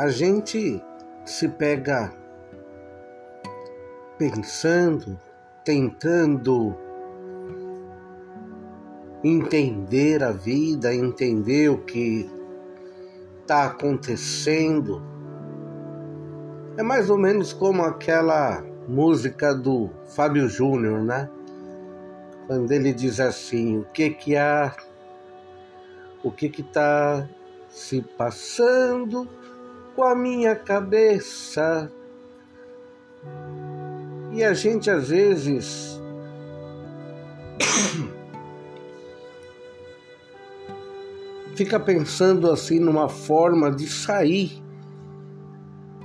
a gente se pega pensando, tentando entender a vida, entender o que está acontecendo. É mais ou menos como aquela música do Fábio Júnior, né? Quando ele diz assim: o que que há, o que que está se passando com a minha cabeça? E a gente às vezes fica pensando assim numa forma de sair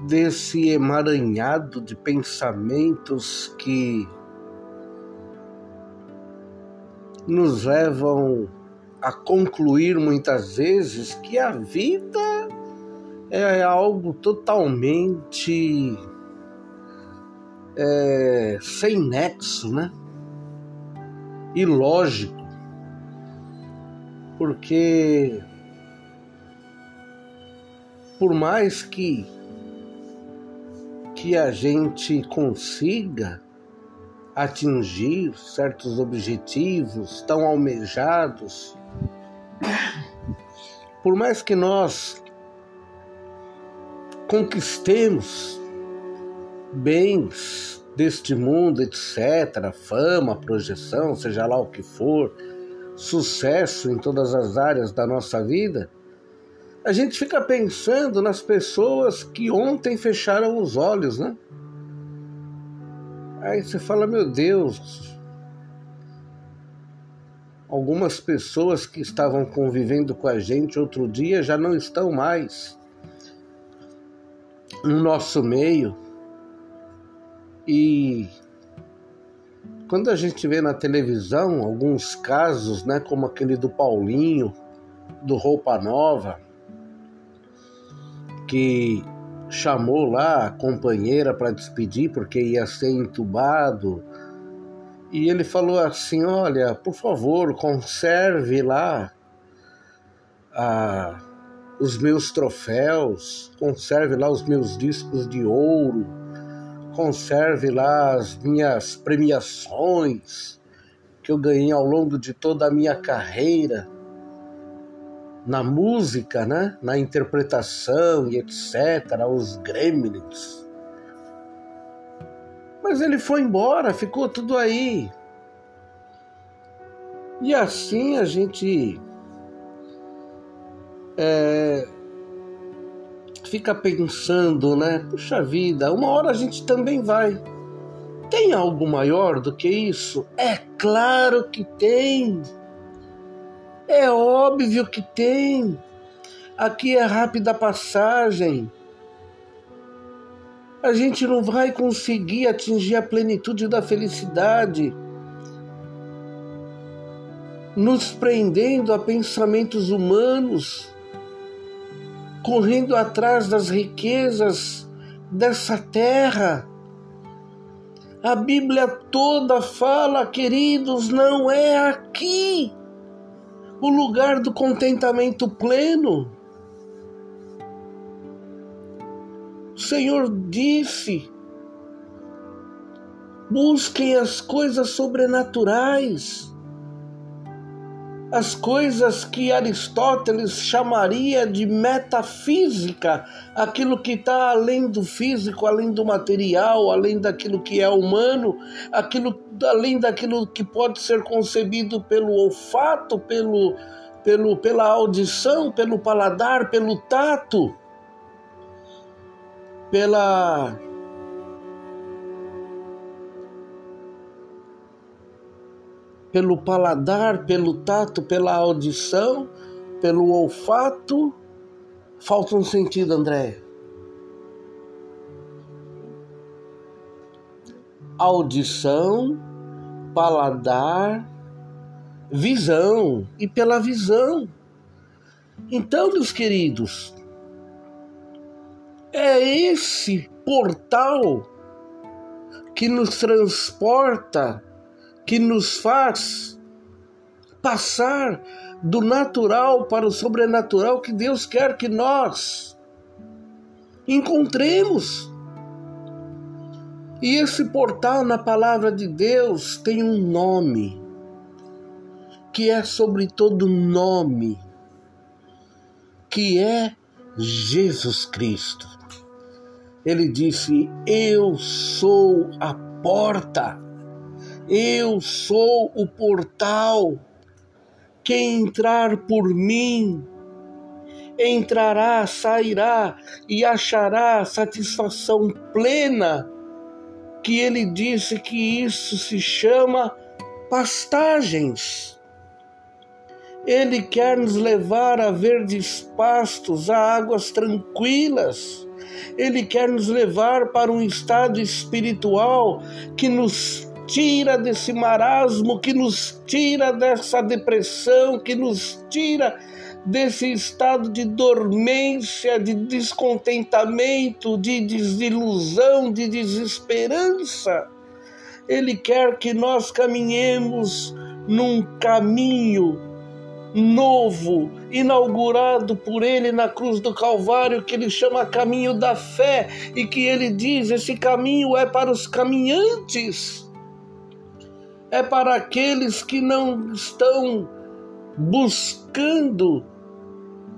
desse emaranhado de pensamentos que nos levam a concluir muitas vezes que a vida é algo totalmente é, sem nexo, né? Ilógico porque por mais que que a gente consiga atingir certos objetivos tão almejados, por mais que nós conquistemos bens deste mundo, etc., fama, projeção, seja lá o que for, sucesso em todas as áreas da nossa vida, a gente fica pensando nas pessoas que ontem fecharam os olhos, né? Aí você fala, meu Deus, algumas pessoas que estavam convivendo com a gente outro dia já não estão mais no nosso meio. E quando a gente vê na televisão alguns casos, né, como aquele do Paulinho, do Roupa Nova, que chamou lá a companheira para despedir porque ia ser entubado. E ele falou assim: Olha, por favor, conserve lá a, os meus troféus, conserve lá os meus discos de ouro conserve lá as minhas premiações que eu ganhei ao longo de toda a minha carreira na música, né? na interpretação e etc., os gremlins. Mas ele foi embora, ficou tudo aí. E assim a gente é, fica pensando, né? Puxa vida, uma hora a gente também vai. Tem algo maior do que isso? É claro que tem. É óbvio que tem. Aqui é rápida passagem. A gente não vai conseguir atingir a plenitude da felicidade nos prendendo a pensamentos humanos correndo atrás das riquezas dessa terra. A Bíblia toda fala, queridos, não é aqui o lugar do contentamento pleno. O Senhor disse: busquem as coisas sobrenaturais as coisas que Aristóteles chamaria de metafísica, aquilo que está além do físico, além do material, além daquilo que é humano, aquilo, além daquilo que pode ser concebido pelo olfato, pelo, pelo, pela audição, pelo paladar, pelo tato, pela pelo paladar, pelo tato, pela audição, pelo olfato. Falta um sentido, André. Audição, paladar, visão e pela visão. Então, meus queridos, é esse portal que nos transporta que nos faz passar do natural para o sobrenatural que Deus quer que nós encontremos. E esse portal na palavra de Deus tem um nome, que é sobre todo nome, que é Jesus Cristo. Ele disse: Eu sou a porta, eu sou o portal. Quem entrar por mim entrará, sairá e achará satisfação plena. Que ele disse que isso se chama pastagens. Ele quer nos levar a verdes pastos, a águas tranquilas. Ele quer nos levar para um estado espiritual que nos tira desse marasmo, que nos tira dessa depressão, que nos tira desse estado de dormência, de descontentamento, de desilusão, de desesperança. Ele quer que nós caminhemos num caminho novo, inaugurado por ele na cruz do Calvário, que ele chama caminho da fé, e que ele diz: esse caminho é para os caminhantes, é para aqueles que não estão buscando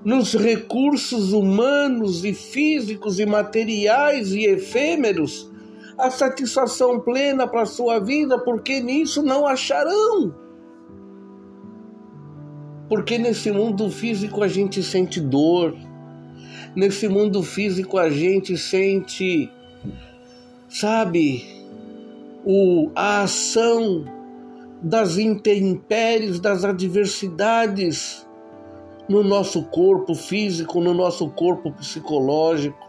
nos recursos humanos e físicos e materiais e efêmeros a satisfação plena para a sua vida, porque nisso não acharão. Porque nesse mundo físico a gente sente dor, nesse mundo físico a gente sente, sabe, o, a ação das intempéries, das adversidades no nosso corpo físico, no nosso corpo psicológico.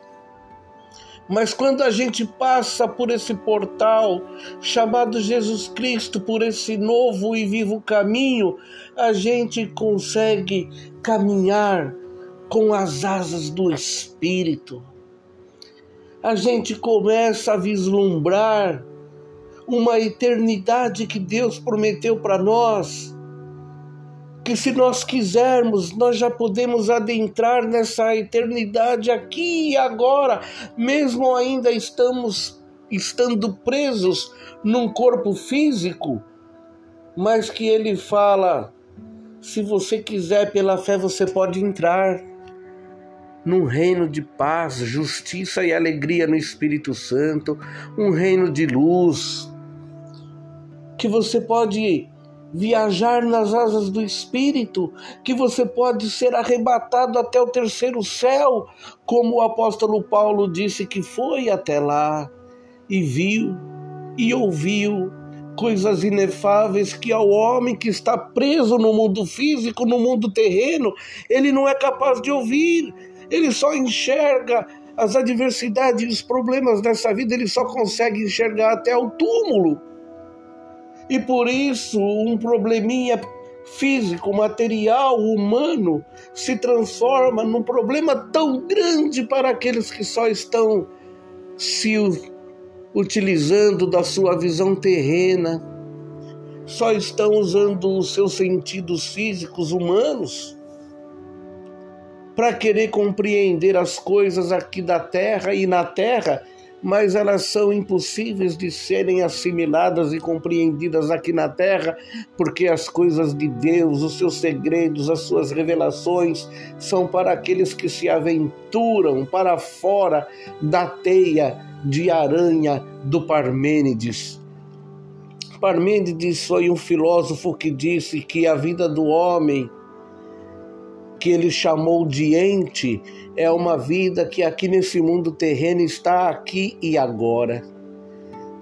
Mas quando a gente passa por esse portal chamado Jesus Cristo, por esse novo e vivo caminho, a gente consegue caminhar com as asas do Espírito. A gente começa a vislumbrar uma eternidade que Deus prometeu para nós que se nós quisermos, nós já podemos adentrar nessa eternidade aqui e agora, mesmo ainda estamos estando presos num corpo físico, mas que ele fala: se você quiser pela fé, você pode entrar num reino de paz, justiça e alegria no Espírito Santo, um reino de luz, que você pode viajar nas asas do Espírito, que você pode ser arrebatado até o terceiro céu, como o apóstolo Paulo disse que foi até lá e viu e ouviu coisas inefáveis que ao homem que está preso no mundo físico, no mundo terreno, ele não é capaz de ouvir, ele só enxerga as adversidades e os problemas dessa vida, ele só consegue enxergar até o túmulo. E por isso, um probleminha físico, material, humano se transforma num problema tão grande para aqueles que só estão se utilizando da sua visão terrena, só estão usando os seus sentidos físicos humanos para querer compreender as coisas aqui da terra e na terra mas elas são impossíveis de serem assimiladas e compreendidas aqui na terra, porque as coisas de Deus, os seus segredos, as suas revelações são para aqueles que se aventuram para fora da teia de aranha do Parmênides. Parmênides foi um filósofo que disse que a vida do homem que ele chamou de ente é uma vida que aqui nesse mundo terreno está aqui e agora.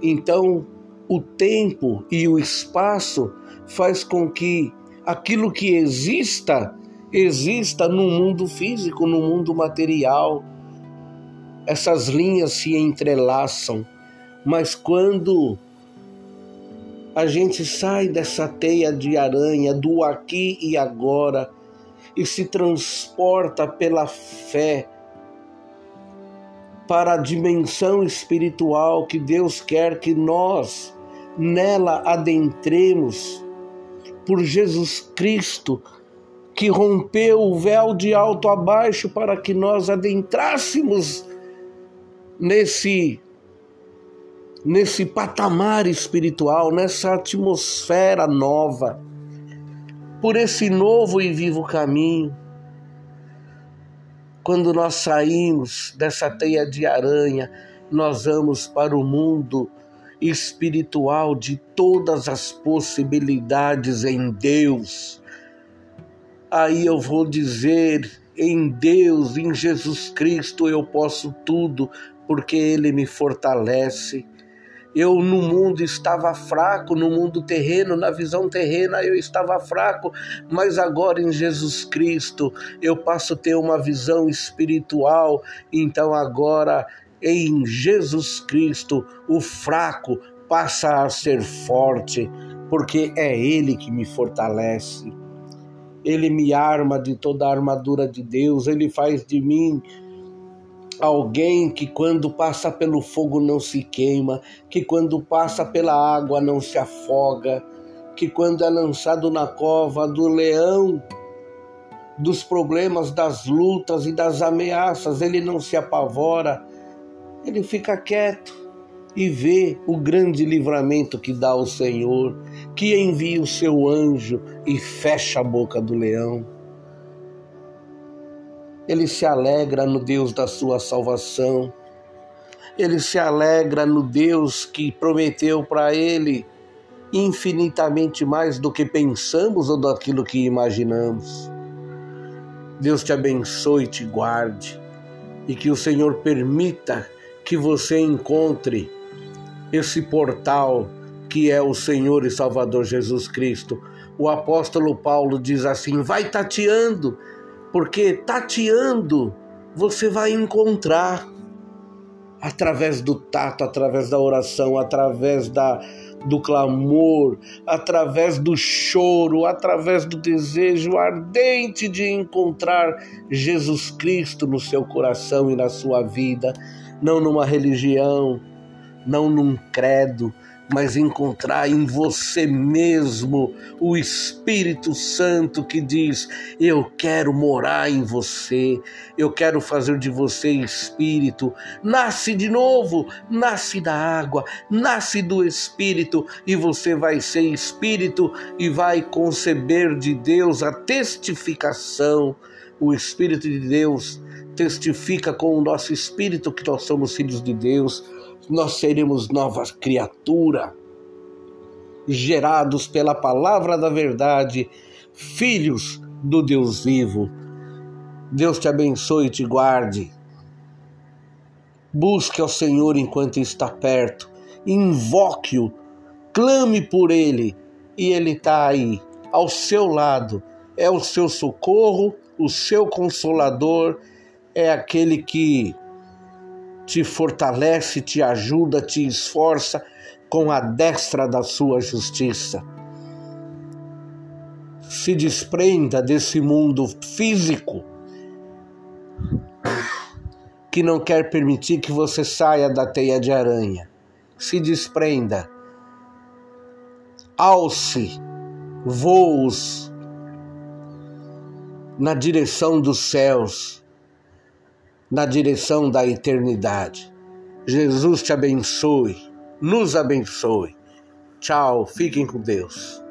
Então, o tempo e o espaço faz com que aquilo que exista exista no mundo físico, no mundo material. Essas linhas se entrelaçam, mas quando a gente sai dessa teia de aranha do aqui e agora, e se transporta pela fé para a dimensão espiritual que Deus quer que nós nela adentremos por Jesus Cristo, que rompeu o véu de alto a baixo para que nós adentrássemos nesse nesse patamar espiritual, nessa atmosfera nova, por esse novo e vivo caminho. Quando nós saímos dessa teia de aranha, nós vamos para o mundo espiritual de todas as possibilidades em Deus. Aí eu vou dizer: em Deus, em Jesus Cristo, eu posso tudo, porque Ele me fortalece. Eu no mundo estava fraco, no mundo terreno, na visão terrena eu estava fraco, mas agora em Jesus Cristo eu passo a ter uma visão espiritual. Então agora em Jesus Cristo o fraco passa a ser forte, porque é Ele que me fortalece. Ele me arma de toda a armadura de Deus, ele faz de mim Alguém que quando passa pelo fogo não se queima, que quando passa pela água não se afoga, que quando é lançado na cova do leão, dos problemas, das lutas e das ameaças, ele não se apavora, ele fica quieto e vê o grande livramento que dá o Senhor, que envia o seu anjo e fecha a boca do leão ele se alegra no Deus da sua salvação. Ele se alegra no Deus que prometeu para ele infinitamente mais do que pensamos ou daquilo que imaginamos. Deus te abençoe e te guarde e que o Senhor permita que você encontre esse portal que é o Senhor e Salvador Jesus Cristo. O apóstolo Paulo diz assim: vai tateando porque tateando você vai encontrar através do tato, através da oração, através da, do clamor, através do choro, através do desejo ardente de encontrar Jesus Cristo no seu coração e na sua vida, não numa religião, não num credo, mas encontrar em você mesmo o Espírito Santo que diz: Eu quero morar em você, eu quero fazer de você espírito. Nasce de novo, nasce da água, nasce do Espírito, e você vai ser espírito e vai conceber de Deus a testificação. O Espírito de Deus testifica com o nosso espírito que nós somos filhos de Deus nós seremos nova criatura, gerados pela palavra da verdade, filhos do Deus vivo. Deus te abençoe e te guarde. Busque ao Senhor enquanto está perto, invoque-o, clame por Ele, e Ele está aí, ao seu lado. É o seu socorro, o seu consolador, é aquele que te fortalece, te ajuda, te esforça com a destra da sua justiça. Se desprenda desse mundo físico que não quer permitir que você saia da teia de aranha. Se desprenda. Alce voos na direção dos céus na direção da eternidade. Jesus te abençoe, nos abençoe. Tchau, fiquem com Deus.